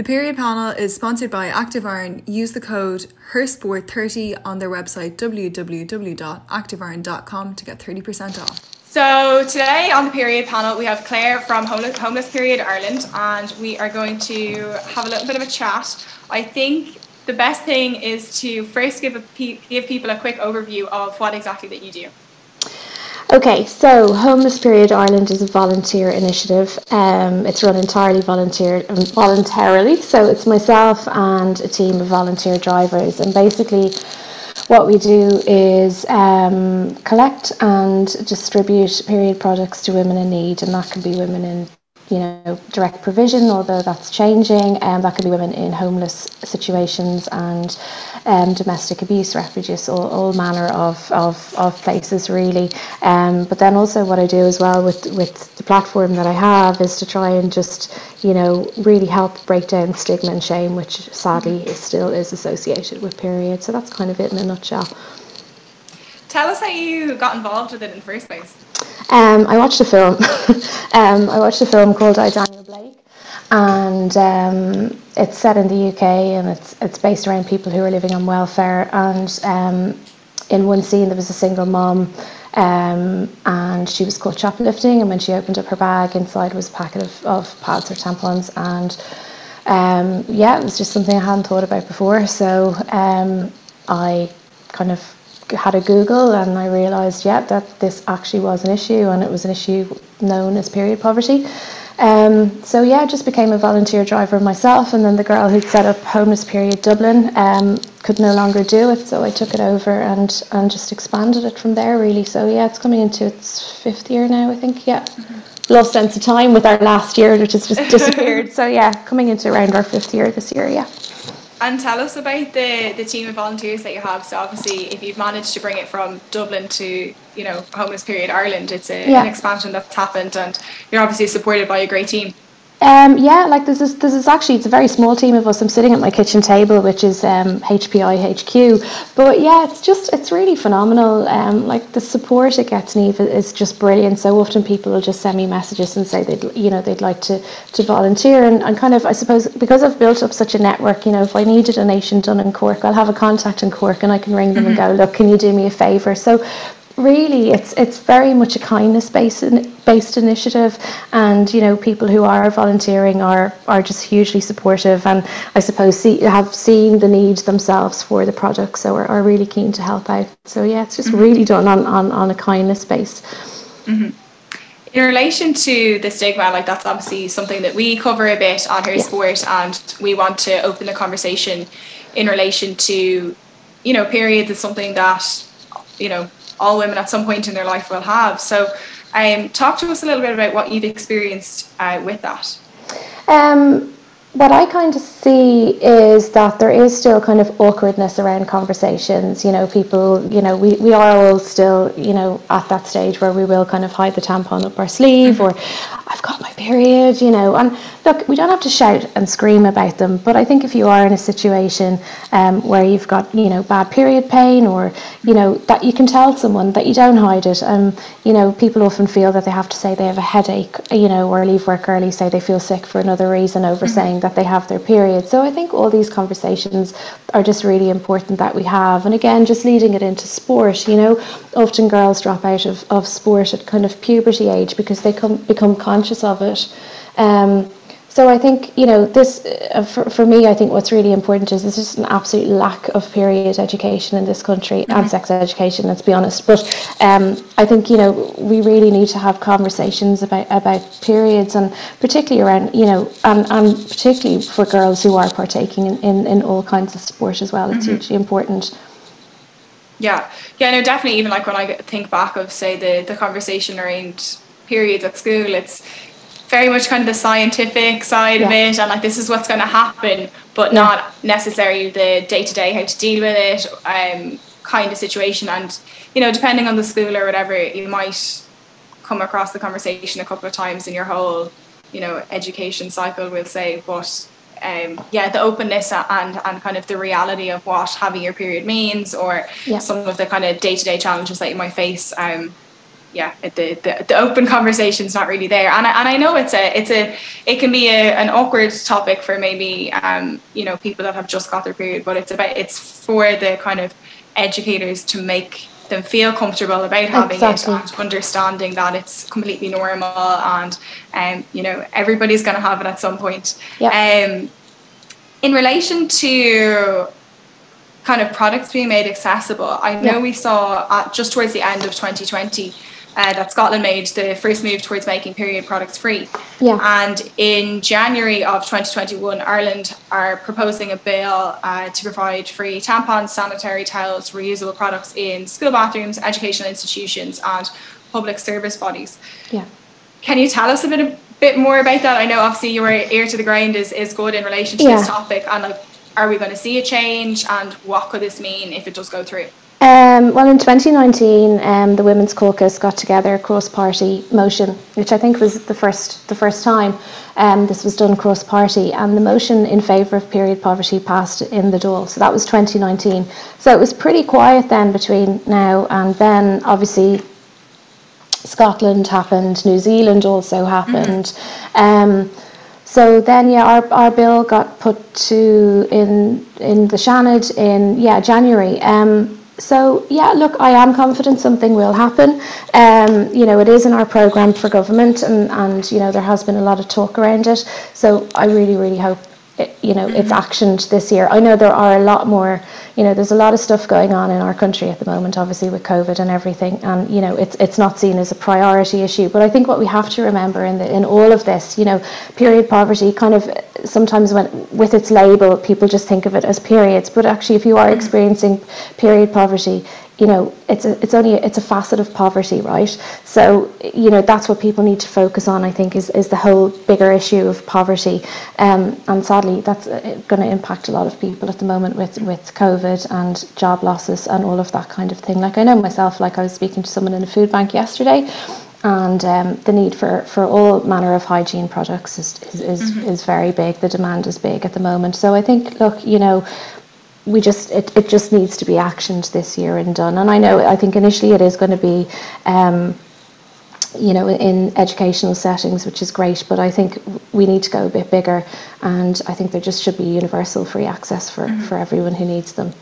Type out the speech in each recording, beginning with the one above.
The period panel is sponsored by Active Iron. Use the code HERSPORT30 on their website www.activeiron.com to get 30% off. So today on the period panel we have Claire from Homeless, Period Ireland and we are going to have a little bit of a chat. I think the best thing is to first give a, give people a quick overview of what exactly that you do. Okay, so Homeless Period Ireland is a volunteer initiative. Um, it's run entirely volunteer um, voluntarily. So it's myself and a team of volunteer drivers, and basically, what we do is um, collect and distribute period products to women in need, and that can be women in you know, direct provision, although that's changing. And um, that could be women in homeless situations and um, domestic abuse refugees, all, all manner of, of, of places really. Um, but then also what I do as well with, with the platform that I have is to try and just, you know, really help break down stigma and shame, which sadly is still is associated with periods. So that's kind of it in a nutshell. Tell us how you got involved with it in the first place. Um, I watched a film. um, I watched a film called I Daniel Blake, and um, it's set in the UK and it's it's based around people who are living on welfare. And um, in one scene, there was a single mom, um, and she was caught shoplifting. And when she opened up her bag, inside was a packet of, of pads or tampons. And um, yeah, it was just something I hadn't thought about before. So I kind of had a Google and I realised, yeah, that this actually was an issue and it was an issue known as period poverty. Um, so yeah, I just became a volunteer driver myself, and then the girl who'd set up Homeless Period Dublin um, could no longer do it, so I took it over and and just expanded it from there really. So yeah, it's coming into its fifth year now, I think. Yeah, mm-hmm. lost sense of time with our last year, which has just disappeared. so yeah, coming into around our fifth year this year. Yeah. And tell us about the, the team of volunteers that you have. So obviously, if you've managed to bring it from Dublin to you know Homeless Period Ireland, it's a, yeah. an expansion that's happened, and you're obviously supported by a great team. Um, yeah, like this is this is actually it's a very small team of us. I'm sitting at my kitchen table, which is um, HPI HQ. But yeah, it's just it's really phenomenal. Um, like the support it gets, Neve, is just brilliant. So often people will just send me messages and say they'd you know they'd like to to volunteer, and, and kind of I suppose because I've built up such a network, you know, if I need a donation done in Cork, I'll have a contact in Cork, and I can ring them mm-hmm. and go, look, can you do me a favour? So really it's it's very much a kindness based based initiative and you know people who are volunteering are are just hugely supportive and I suppose see, have seen the need themselves for the product so are, are really keen to help out so yeah it's just mm-hmm. really done on, on, on a kindness base mm-hmm. in relation to the stigma like that's obviously something that we cover a bit on her yeah. sport and we want to open the conversation in relation to you know periods is something that you know all women at some point in their life will have. So, um, talk to us a little bit about what you've experienced uh, with that. Um, what I kind of see is that there is still kind of awkwardness around conversations. You know, people, you know, we, we are all still, you know, at that stage where we will kind of hide the tampon up our sleeve mm-hmm. or I've got my period, you know. And look, we don't have to shout and scream about them, but I think if you are in a situation um, where you've got, you know, bad period pain or, you know, that you can tell someone that you don't hide it. Um, you know, people often feel that they have to say they have a headache, you know, or leave work early, say they feel sick for another reason over mm-hmm. saying that they have their period. So I think all these conversations are just really important that we have. And again, just leading it into sport, you know, often girls drop out of, of sport at kind of puberty age because they come become conscious of it. Um, so I think you know this uh, for, for me. I think what's really important is there's just an absolute lack of period education in this country mm-hmm. and sex education. Let's be honest. But um, I think you know we really need to have conversations about about periods and particularly around you know and, and particularly for girls who are partaking in, in, in all kinds of sport as well. It's mm-hmm. hugely important. Yeah, yeah, no, definitely. Even like when I think back of say the the conversation around periods at school, it's very much kind of the scientific side yeah. of it and like this is what's going to happen but yeah. not necessarily the day-to-day how to deal with it um, kind of situation and you know depending on the school or whatever you might come across the conversation a couple of times in your whole you know education cycle we'll say but um, yeah the openness and and kind of the reality of what having your period means or yeah. some of the kind of day-to-day challenges that you might face um, yeah, the, the, the open conversation is not really there. And I, and I know it's a it's a it can be a, an awkward topic for maybe um, you know people that have just got their period, but it's about it's for the kind of educators to make them feel comfortable about having exactly. it and understanding that it's completely normal and um, you know everybody's going to have it at some point. Yeah. Um, in relation to kind of products being made accessible, I know yeah. we saw at, just towards the end of 2020 uh, that Scotland made the first move towards making period products free. Yeah. And in January of 2021, Ireland are proposing a bill uh, to provide free tampons, sanitary towels, reusable products in school bathrooms, educational institutions, and public service bodies. Yeah. Can you tell us a bit, a bit more about that? I know obviously your ear to the ground is, is good in relation to yeah. this topic, and like, are we going to see a change, and what could this mean if it does go through? Um, well, in 2019, um, the Women's Caucus got together a cross-party motion, which I think was the first the first time um, this was done cross-party, and the motion in favour of period poverty passed in the Dáil. So that was 2019. So it was pretty quiet then between now and then. Obviously, Scotland happened, New Zealand also happened. Mm-hmm. So then, yeah, our, our bill got put to in in the Seanad in yeah January. Um, so yeah, look, I am confident something will happen. Um, you know, it is in our program for government, and and you know there has been a lot of talk around it. So I really, really hope it, you know it's mm-hmm. actioned this year. I know there are a lot more. You know, there's a lot of stuff going on in our country at the moment, obviously with COVID and everything, and you know it's it's not seen as a priority issue. But I think what we have to remember in the in all of this, you know, period poverty kind of sometimes when with its label people just think of it as periods, but actually if you are mm-hmm. experiencing period poverty, you know it's a, it's only a, it's a facet of poverty right so you know that's what people need to focus on i think is, is the whole bigger issue of poverty um, and sadly that's uh, going to impact a lot of people at the moment with with covid and job losses and all of that kind of thing like i know myself like i was speaking to someone in a food bank yesterday and um, the need for, for all manner of hygiene products is is, is, mm-hmm. is very big. The demand is big at the moment. So I think, look, you know, we just it, it just needs to be actioned this year and done. And I know I think initially it is going to be. Um, you know, in educational settings, which is great, but I think we need to go a bit bigger, and I think there just should be universal free access for, mm-hmm. for everyone who needs them.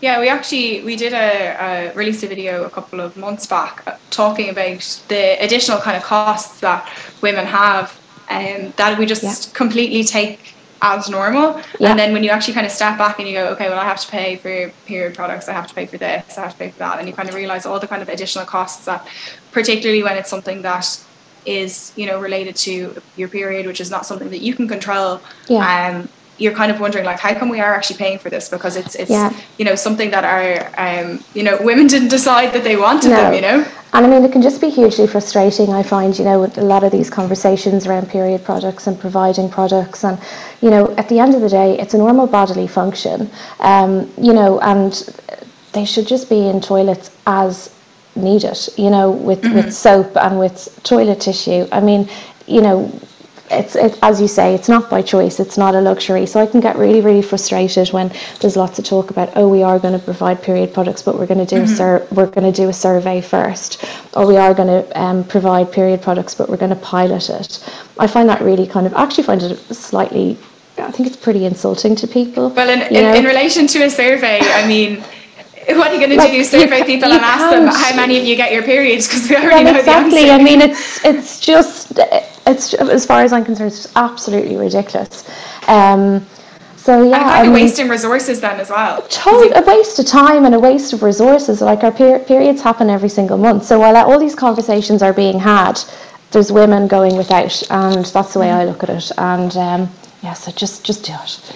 Yeah, we actually we did a, a released a video a couple of months back uh, talking about the additional kind of costs that women have, and um, that we just yeah. completely take as normal. Yeah. And then when you actually kind of step back and you go, okay, well, I have to pay for period products, I have to pay for this, I have to pay for that, and you kind of realize all the kind of additional costs that, particularly when it's something that is you know related to your period, which is not something that you can control. Yeah. Um, you're kind of wondering like how come we are actually paying for this because it's it's yeah. you know something that our um you know women didn't decide that they wanted no. them you know and I mean, it can just be hugely frustrating, I find, you know, with a lot of these conversations around period products and providing products. And, you know, at the end of the day, it's a normal bodily function, um, you know, and they should just be in toilets as needed, you know, with, mm-hmm. with soap and with toilet tissue. I mean, you know, it's it, as you say, it's not by choice. It's not a luxury. So I can get really, really frustrated when there's lots of talk about, oh, we are going to provide period products, but we're going to do mm-hmm. a sur- we're going to do a survey first, or we are going to um, provide period products, but we're going to pilot it. I find that really kind of actually find it slightly. I think it's pretty insulting to people. Well, in, in, in relation to a survey, I mean what are you going to like, do? Survey people and ask them how many of you get your periods because we already well, know exactly. I mean, it's it's just it's as far as I'm concerned, it's absolutely ridiculous. Um, so yeah, and kind I of mean, wasting resources then as well. Totally, a waste of time and a waste of resources. Like our per- periods happen every single month. So while all these conversations are being had, there's women going without, and that's the way I look at it. And um, yeah, so just just do it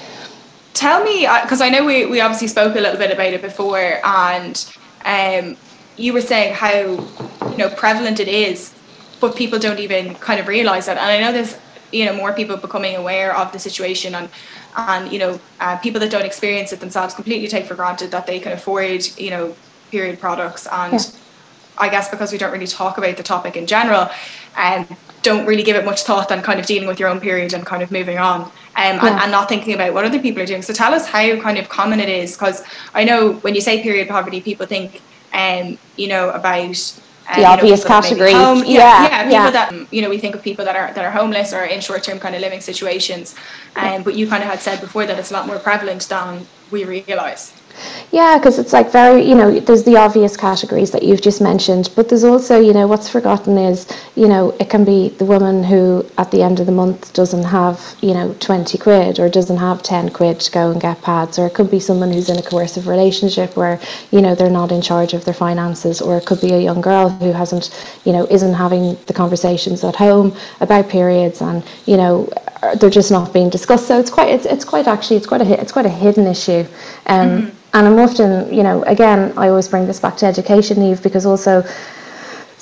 tell me because uh, I know we, we obviously spoke a little bit about it before and um, you were saying how you know prevalent it is but people don't even kind of realize that and I know there's you know more people becoming aware of the situation and and you know uh, people that don't experience it themselves completely take for granted that they can afford you know period products and yeah. I guess because we don't really talk about the topic in general and um, don't really give it much thought than kind of dealing with your own period and kind of moving on um, yeah. and, and, not thinking about what other people are doing. So tell us how kind of common it is, because I know when you say period poverty, people think, um, you know, about the um, obvious know, categories. Home, yeah, yeah, yeah, people yeah. that you know we think of people that are that are homeless or in short term kind of living situations. Um, yeah. but you kind of had said before that it's a lot more prevalent than we realise. Yeah, because it's like very, you know, there's the obvious categories that you've just mentioned, but there's also, you know, what's forgotten is, you know, it can be the woman who at the end of the month doesn't have, you know, 20 quid or doesn't have 10 quid to go and get pads, or it could be someone who's in a coercive relationship where, you know, they're not in charge of their finances, or it could be a young girl who hasn't, you know, isn't having the conversations at home about periods and, you know, they're just not being discussed. So it's quite, it's, it's quite actually, it's quite a, it's quite a hidden issue. Um, mm-hmm and I'm often, you know, again, I always bring this back to education, Eve, because also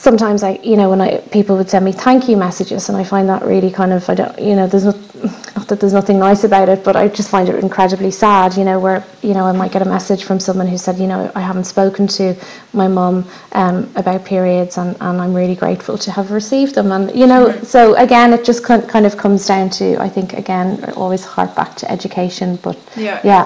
sometimes I, you know, when I people would send me thank you messages, and I find that really kind of, I don't, you know, there's not, not that there's nothing nice about it, but I just find it incredibly sad, you know, where you know I might get a message from someone who said, you know, I haven't spoken to my mum um, about periods, and, and I'm really grateful to have received them, and you know, mm-hmm. so again, it just kind of comes down to, I think, again, always hark back to education, but yeah. yeah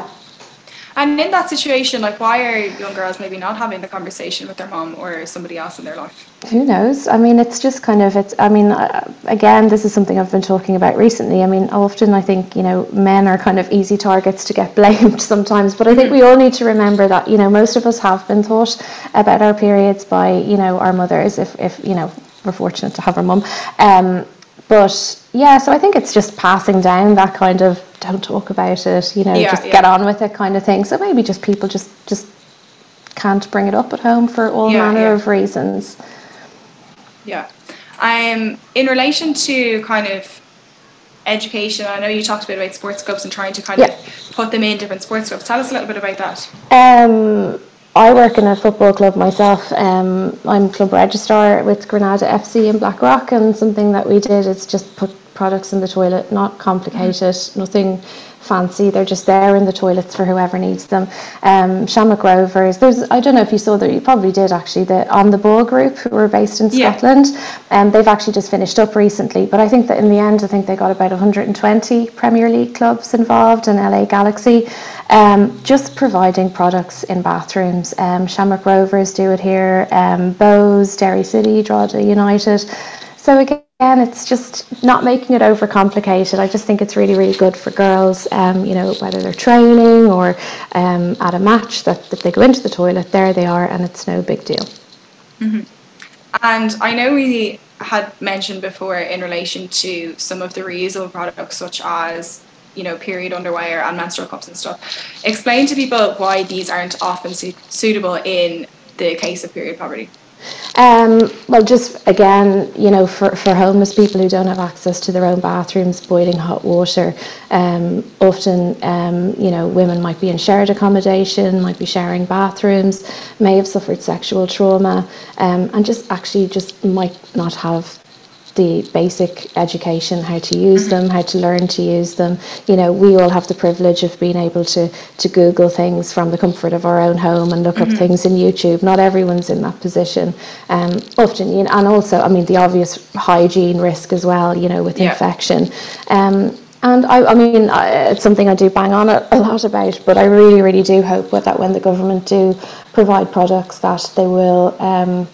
and in that situation, like, why are young girls maybe not having the conversation with their mom or somebody else in their life? Who knows? I mean, it's just kind of it's. I mean, uh, again, this is something I've been talking about recently. I mean, often I think you know men are kind of easy targets to get blamed sometimes, but I think we all need to remember that you know most of us have been taught about our periods by you know our mothers, if if you know we're fortunate to have our mum. But yeah, so I think it's just passing down that kind of don't talk about it, you know, yeah, just yeah. get on with it kind of thing. So maybe just people just just can't bring it up at home for all yeah, manner of reasons. Yeah. Um in relation to kind of education, I know you talked a bit about sports clubs and trying to kind of put them in different sports clubs. Tell us a little bit about that. Um I work in a football club myself. Um, I'm club registrar with Granada FC in Blackrock, and something that we did is just put products in the toilet, not complicated, mm-hmm. nothing fancy. They're just there in the toilets for whoever needs them. Um, Shamrock Rovers. There's I don't know if you saw that. You probably did actually. The On the Ball group who were based in yeah. Scotland, and um, they've actually just finished up recently. But I think that in the end, I think they got about 120 Premier League clubs involved in LA Galaxy. Um, just providing products in bathrooms. Um, Shamrock Rovers do it here. Um, Bohs, Derry City, Drogheda United. So again again, it's just not making it overcomplicated. I just think it's really, really good for girls, um, you know, whether they're training or um, at a match, that, if they go into the toilet, there they are, and it's no big deal. Mm-hmm. And I know we had mentioned before in relation to some of the reusable products, such as you know, period underwear and menstrual cups and stuff. Explain to people why these aren't often su- suitable in the case of period poverty. Um, well, just again, you know, for, for homeless people who don't have access to their own bathrooms, boiling hot water. Um, often, um, you know, women might be in shared accommodation, might be sharing bathrooms, may have suffered sexual trauma, um, and just actually just might not have the basic education, how to use them, how to learn to use them. You know, we all have the privilege of being able to to Google things from the comfort of our own home and look mm-hmm. up things in YouTube. Not everyone's in that position. Um, often, you know, and also, I mean, the obvious hygiene risk as well. You know, with yeah. infection. Um, and I, I mean, it's something I do bang on a, a, lot about, but I really, really do hope that when the government do provide products, that they will um,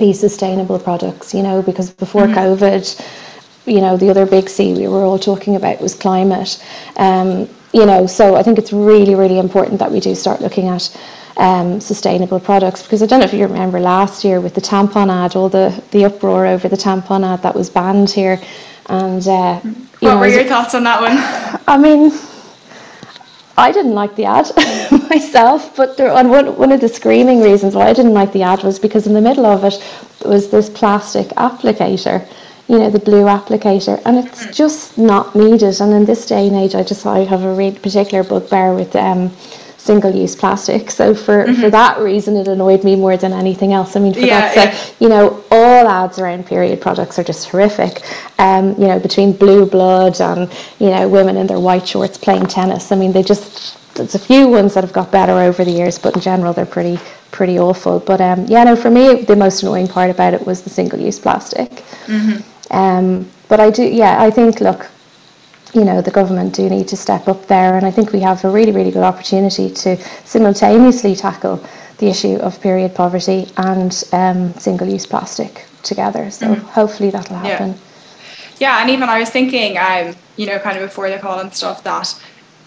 be sustainable products, you know, because before mm-hmm. COVID, you know, the other big C we were all talking about was climate. Um, you know, so I think it's really, really important that we do start looking at um, sustainable products because I don't know if you remember last year with the tampon ad, all the, the uproar over the tampon ad that was banned here. And uh, what know, were your thoughts on that one? I mean, I didn't like the ad myself, but there, and one, one of the screaming reasons why I didn't like the ad was because in the middle of it was this plastic applicator, you know, the blue applicator, and it's just not needed. And in this day and age, I just I have a particular bugbear with um, single-use plastic. So for, mm-hmm. for that reason, it annoyed me more than anything else. I mean, for yeah, sake, you know, all ads around period products are just horrific. Um, you know, between blue blood and you know women in their white shorts playing tennis. I mean, they just there's a few ones that have got better over the years, but in general, they're pretty pretty awful. But um, yeah, no, for me, the most annoying part about it was the single-use plastic. Mm-hmm. Um, but I do, yeah, I think look you know the government do need to step up there and I think we have a really really good opportunity to simultaneously tackle the issue of period poverty and um, single-use plastic together. So mm-hmm. hopefully that'll happen. Yeah. yeah, and even I was thinking, um, you know, kind of before the call and stuff that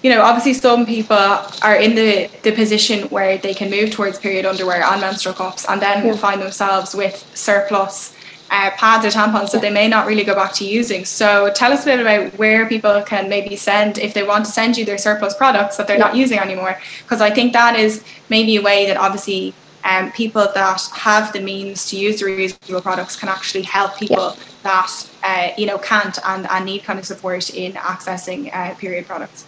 you know, obviously some people are in the, the position where they can move towards period underwear and menstrual cups and then yeah. find themselves with surplus uh, pads or tampons that they may not really go back to using. So tell us a bit about where people can maybe send if they want to send you their surplus products that they're yeah. not using anymore. Because I think that is maybe a way that obviously um, people that have the means to use the reusable products can actually help people yeah. that uh, you know can't and, and need kind of support in accessing uh, period products.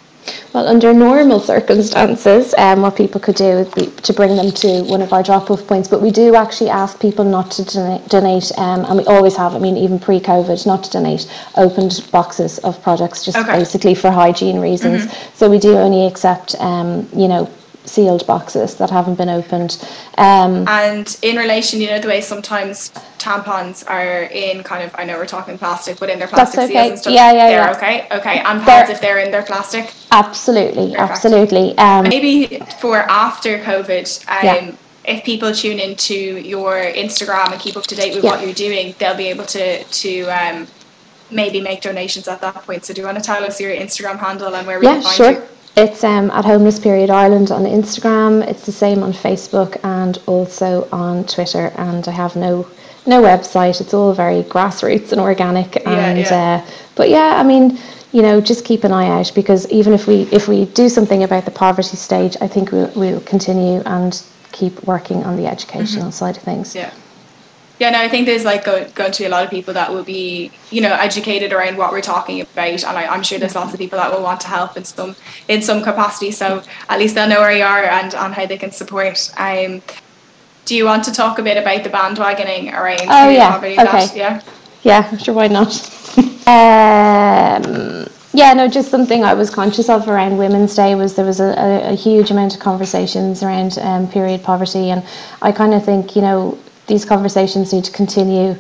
Well, under normal circumstances, um, what people could do would be to bring them to one of our drop-off points. But we do actually ask people not to donate, donate um, and we always have. I mean, even pre-COVID, not to donate opened boxes of products, just okay. basically for hygiene reasons. Mm-hmm. So we do only accept, um, you know, sealed boxes that haven't been opened. Um, and in relation, you know, the way sometimes tampons are in kind of, I know we're talking plastic, but in their plastic that's okay. and stuff. Yeah, yeah, they're yeah. okay. Okay. And pads if they're in their plastic. Absolutely, Perfect. absolutely. Um, Maybe for after COVID, um, yeah. if people tune into your Instagram and keep up to date with yeah. what you're doing, they'll be able to to um, maybe make donations at that point. So do you want to tell us your Instagram handle and where we yeah, can find sure. you? It's um, at Homeless Period Ireland on Instagram. It's the same on Facebook and also on Twitter. And I have no no website. It's all very grassroots and organic. Yeah, yeah. Uh, but yeah, I mean, you know, just keep an eye out because even if we if we do something about the poverty stage, I think we'll we'll continue and keep working on the educational mm-hmm. side of things. Yeah. Yeah, no, I think there's like go, going to be a lot of people that will be, you know, educated around what we're talking about, and I, am sure there's lots of people that will want to help in some in some capacity. So at least they'll know where you are and and how they can support. Um, do you want to talk a bit about the bandwagoning around? Oh yeah, okay, that? yeah, yeah, sure, why not? um, yeah, no, just something I was conscious of around Women's Day was there was a, a, a huge amount of conversations around um, period poverty, and I kind of think you know these conversations need to continue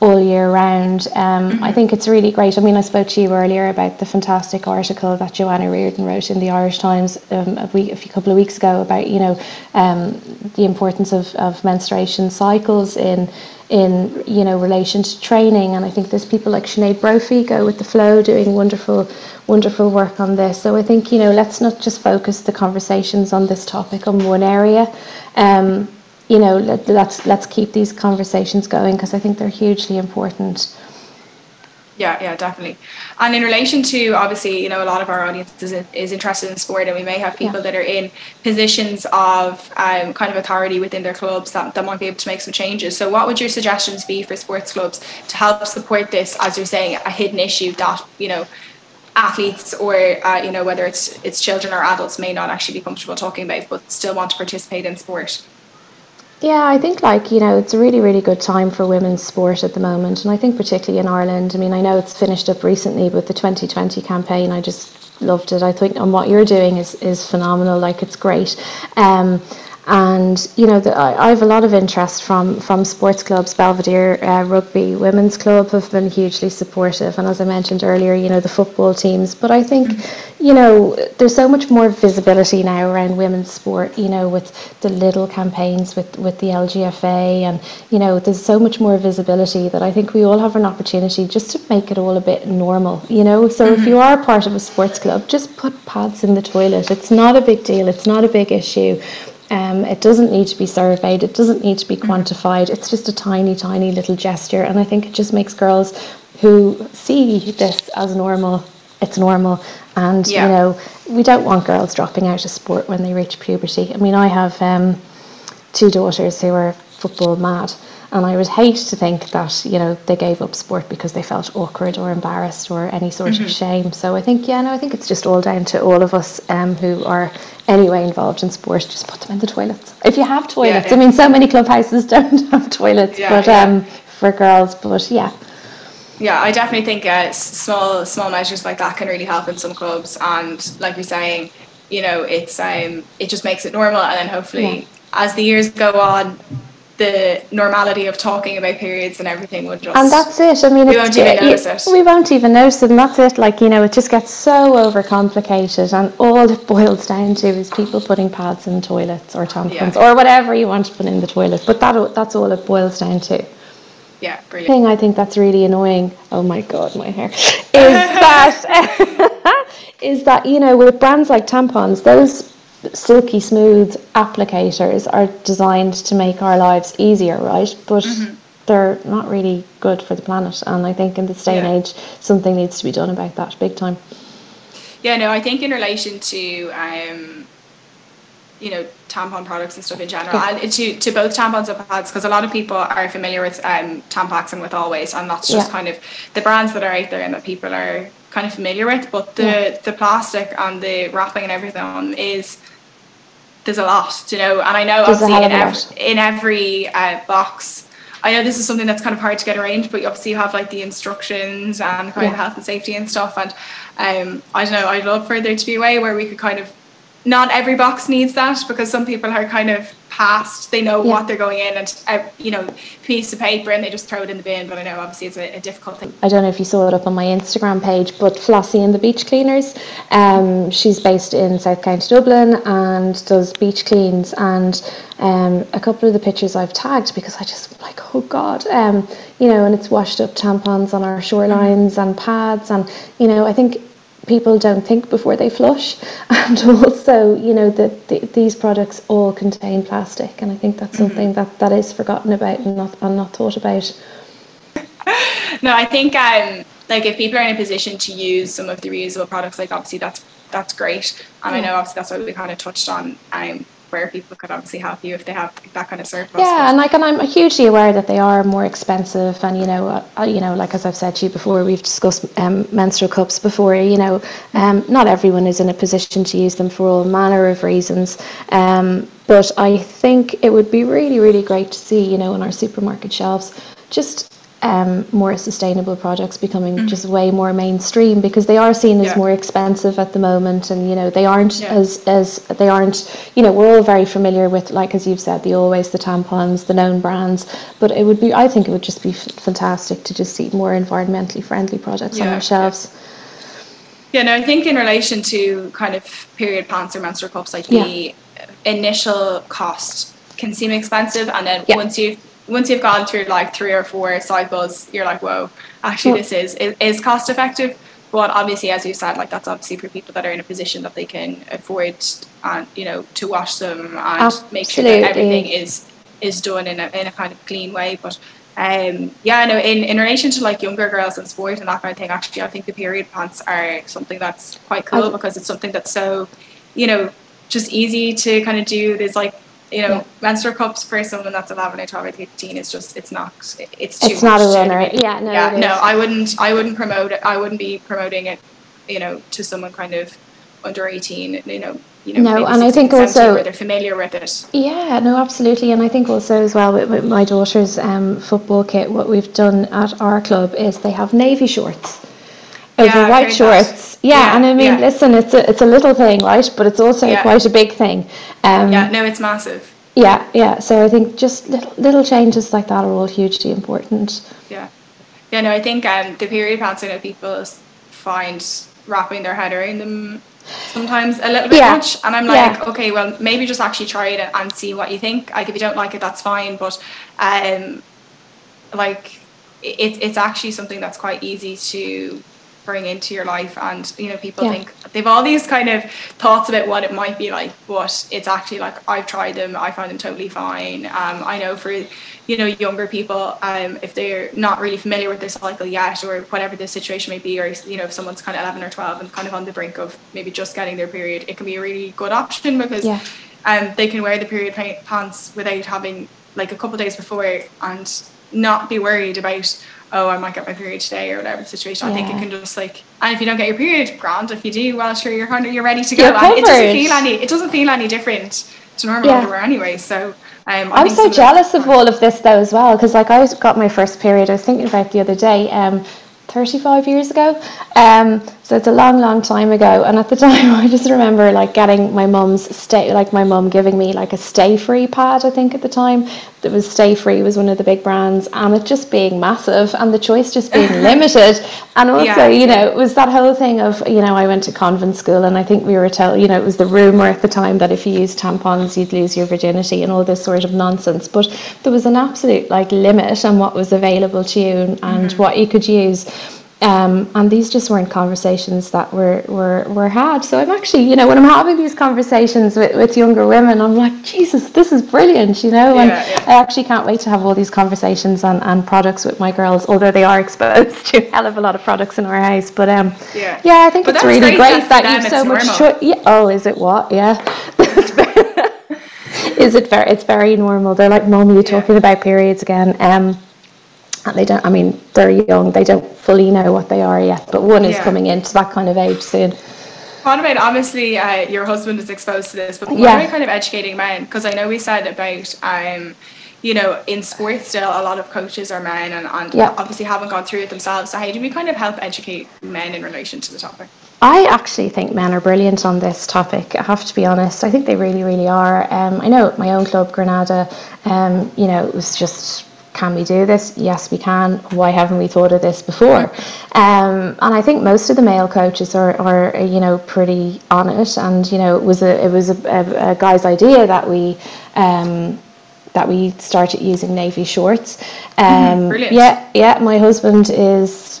all year round. Um, mm-hmm. I think it's really great. I mean, I spoke to you earlier about the fantastic article that Joanna Reardon wrote in the Irish Times um, a, week, a few couple of weeks ago about you know um, the importance of, of menstruation cycles in in you know relation to training. And I think there's people like Sinead Brophy go with the flow doing wonderful wonderful work on this. So I think you know let's not just focus the conversations on this topic on one area. Um, you know, let, let's let's keep these conversations going because I think they're hugely important. Yeah, yeah, definitely. And in relation to obviously, you know, a lot of our audience is, is interested in sport, and we may have people yeah. that are in positions of um, kind of authority within their clubs that, that might be able to make some changes. So, what would your suggestions be for sports clubs to help support this, as you're saying, a hidden issue that you know athletes or uh, you know whether it's it's children or adults may not actually be comfortable talking about, but still want to participate in sport? Yeah, I think like, you know, it's a really, really good time for women's sport at the moment. And I think particularly in Ireland, I mean, I know it's finished up recently with the 2020 campaign. I just loved it. I think and what you're doing is, is phenomenal. Like it's great. Um, and you know the, I, have a lot of interest from from sports clubs belvedere uh, rugby women's club have been hugely supportive. And as i mentioned earlier you know the football teams. But i think mm-hmm. you know there's so much more visibility now around women's sport you know with the Lidl campaigns with with the lgfa and you know there's so much more visibility that i think we all have an opportunity just to make it all a bit normal you know? So mm-hmm. if you are part of a sports club just put pads in the toilet. It's not a big deal. It's not a big issue um, it doesn't need to be surveyed, it doesn't need to be mm-hmm. quantified. It's just a tiny, tiny little gesture. And I think it just makes girls who see this as normal, it's normal. And, yeah. you know, we don't want girls dropping out of sport when they reach puberty. I mean, I have um, two daughters who are football mad. And I would hate to think that, you know, they gave up sport because they felt awkward or embarrassed or any sort mm-hmm. of shame. So I think, yeah, no, I think it's just all down to all of us um, who are anyway involved in sport, just put them in the toilets. If you have toilets, yeah, yeah. I mean, so many clubhouses don't have toilets, yeah, but um, for girls, but yeah. Yeah, I definitely think uh, small small measures like that can really help in some clubs, and like you're saying, you know, it's um, it just makes it normal, and then hopefully, as the years go on, the normality of talking about periods and everything would just and that's it. I mean we won't even notice it. we won't even notice it and that's it. Like you know it just gets so overcomplicated and all it boils down to is people putting pads in toilets or tampons yeah. or whatever you want to put in the toilet. But that that's all it boils down to. Yeah brilliant. Thing i think that's really annoying oh my god my hair is that is that you know with brands like tampons those silky smooth applicators are designed to make our lives easier, right? But mm-hmm. they're not really good for the planet. And I think in this day yeah. and age, something needs to be done about that big time. Yeah, no, I think in relation to, um, you know, tampon products and stuff in general, yeah. and to, to both tampons and pads, because a lot of people are familiar with um, Tampax and with Always, and that's just yeah. kind of the brands that are out there and that people are kind of familiar with. But the, yeah. the plastic and the wrapping and everything on is there's a lot, you know, and I know there's obviously in, ev- in every uh, box. I know this is something that's kind of hard to get arranged, but you obviously you have like the instructions and kind yeah. of health and safety and stuff. And um, I don't know, I'd love for there to be a way where we could kind of not every box needs that because some people are kind of past they know yeah. what they're going in and uh, you know piece of paper and they just throw it in the bin but I know obviously it's a, a, difficult thing I don't know if you saw it up on my Instagram page but Flossie and the Beach Cleaners um, she's based in South County Dublin and does beach cleans and um, a couple of the pictures I've tagged because I just like oh god um, you know and it's washed up tampons on our shorelines mm-hmm. and pads and you know I think people don't think before they flush. And also you know that the, these products all contain plastic. And i think that's mm-hmm. something that that is forgotten about and not and not thought about. No i think um like if people are in a position to use some of the reusable products like obviously that's that's great. And i know obviously that's what we kind of touched on um where people could obviously help you if they have that kind of surplus. Yeah, and like, and I'm hugely aware that they are more expensive, and you know, uh, you know, like as I've said to you before, we've discussed um, menstrual cups before. You know, um, not everyone is in a position to use them for all manner of reasons. Um, but I think it would be really, really great to see, you know, on our supermarket shelves, just um, more sustainable products becoming mm-hmm. just way more mainstream because they are seen as yeah. more expensive at the moment and you know they aren't yeah. as as they aren't you know we're all very familiar with like as you've said the always the tampons the known brands but it would be I think it would just be f- fantastic to just see more environmentally friendly products yeah. on our shelves yeah no I think in relation to kind of period pants or menstrual cups like the initial cost can seem expensive and then once you've once you've gone through like three or four cycles, you're like, whoa, actually this is is cost effective. But obviously, as you said, like that's obviously for people that are in a position that they can afford and you know to wash them and Absolutely. make sure that everything is is done in a in a kind of clean way. But um, yeah, no, in, in relation to like younger girls and sport and that kind of thing, actually, I think the period pants are something that's quite cool because it's something that's so, you know, just easy to kind of do. There's like you know, yeah. menstrual cups for someone that's 11 or 12 or 13 is just, it's not, it's too It's not a runner. Yeah, no. Yeah, no, I wouldn't, I wouldn't promote it. I wouldn't be promoting it, you know, to someone kind of under 18, you know, you know, no, and I think also where they're familiar with it. Yeah, no, absolutely, and I think also as well with, with my daughter's um, football kit, what we've done at our club is they have navy shorts over yeah, white shorts. Yeah, yeah, and I mean, yeah. listen, it's a it's a little thing, right? But it's also quite a big thing. Um, yeah, no, it's massive. Yeah, yeah. So I think just little little changes like that are all hugely important. Yeah, yeah. No, I think um, the period pants, I know people find wrapping their head around them sometimes a little bit yeah. much and i'm like yeah. okay well maybe just actually try it and see what you think like if you don't like it that's fine but um like it, it's actually something that's quite easy to bring into your life and you know people yeah. think they've all these kind of thoughts about what it might be like but it's actually like I've tried them I find them totally fine um, I know for you know younger people um, if they're not really familiar with their cycle yet or whatever the situation may be or you know if someone's kind of 11 or 12 and kind of on the brink of maybe just getting their period it can be a really good option because yeah. um, they can wear the period pants without having like a couple days before and not be worried about oh, I might get my period today or whatever the situation. Yeah. I think it can just like, and if you don't get your period, grand. If you do, well, sure, you're kind of you're ready to go. It doesn't feel any, it doesn't feel any different to normal yeah. underwear anyway. So. Um, I'm so jealous of all of this though as well because like I got my first period I was thinking about the other day um, 35 years ago. Um, so it's a long, long time ago. And at the time, I just remember like getting my mum's stay, like my mum giving me like a stay free pad, I think at the time, it was Stay Free was one of the big brands, and it just being massive, and the choice just being limited, and also yeah. you know it was that whole thing of you know I went to convent school, and I think we were told you know it was the rumor at the time that if you used tampons you'd lose your virginity and all this sort of nonsense, but there was an absolute like limit on what was available to you and, and mm-hmm. what you could use um, and these just weren't conversations that were, were, were had. So I'm actually, you know, when I'm having these conversations with, with younger women, I'm like, Jesus, this is brilliant, you know. And yeah, yeah. I actually can't wait to have all these conversations and, on products with my girls, although they are exposed to a hell of a lot of products in our house. But um, yeah, yeah I think but it's really great, great that you've so much. Cho- yeah. Oh, is it what? Yeah. is it very? It's very normal. They're like, "Mom, are you talking about periods again?" Um, and they don't i mean they're young they don't fully know what they are yet but one is coming into that kind of age soon about obviously uh, your husband is exposed to this but what yeah. about kind of educating men because i know we said about um you know in sports still a lot of coaches are men and, and yeah. obviously haven't gone through it themselves so how do we kind of help educate men in relation to the topic I actually think men are brilliant on this topic. I have to be honest. I think they really, really are. Um, I know at my own club, Granada, um, you know, it was just can we do this? Yes, we can. Why haven't we thought of this before? Um, and I think most of the male coaches are, are you know pretty on it. And you know it was a it was a, a, a guy's idea that we. Um, that we started using navy shorts. Um, mm, yeah, yeah. My husband is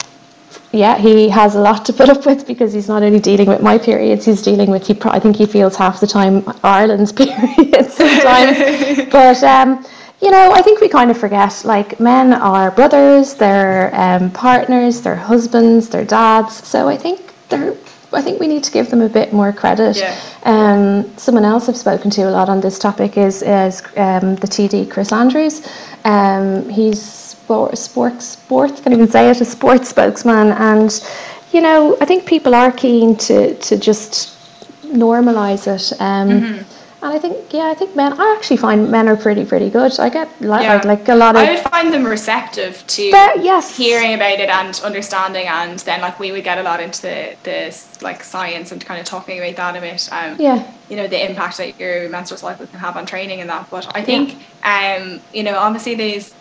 yeah, he has a lot to put up with because he's not only dealing with my periods, he's dealing with. He, pro- I think he feels half the time Ireland's periods sometimes. but um, you know, I think we kind of forget like men are brothers, they're um, partners, they're husbands, they're dads. So I think they're. I think we need to give them a bit more credit. Yeah. Um, someone else I've spoken to a lot on this topic is is um, the TD Chris Andrews. Um, he's sport, sports sports can't even say it a sports spokesman, and you know I think people are keen to to just normalise it. Um, mm-hmm and I think, yeah, I think men. I actually find men are pretty, pretty good. I get like, yeah. like a lot of. I would find them receptive to but, yes. hearing about it and understanding, and then like we would get a lot into the, the like science and kind of talking about that a bit. Um, yeah. You know the impact that your menstrual cycle can have on training and that, but I think, yeah. um, you know, obviously there's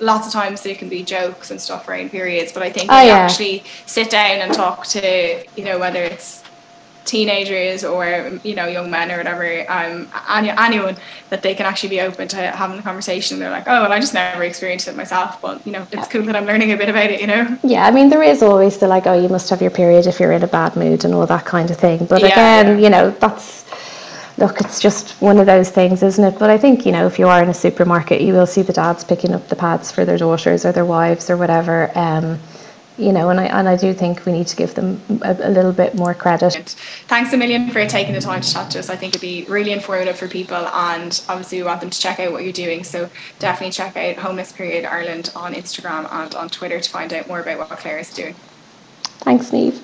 lots of times there can be jokes and stuff around periods, but I think oh, yeah. actually sit down and talk to, you know, whether it's teenagers or you know young men or whatever um any, anyone that they can actually be open to having the conversation they're like oh well I just never experienced it myself but you know it's cool that I'm learning a bit about it you know yeah I mean there is always the like oh you must have your period if you're in a bad mood and all that kind of thing but yeah, again yeah. you know that's look, it's just one of those things, isn't it? But I think, you know, if you are in a supermarket, you will see the dads picking up the pads for their daughters or their wives or whatever. Um, you know, and I and I do think we need to give them a, a, little bit more credit. Thanks a million for taking the time to chat to us. I think it'd be really informative for people, and obviously we want them to check out what you're doing. So definitely check out Homeless Period Ireland on Instagram and on Twitter to find out more about what Claire is doing. Thanks, Neve.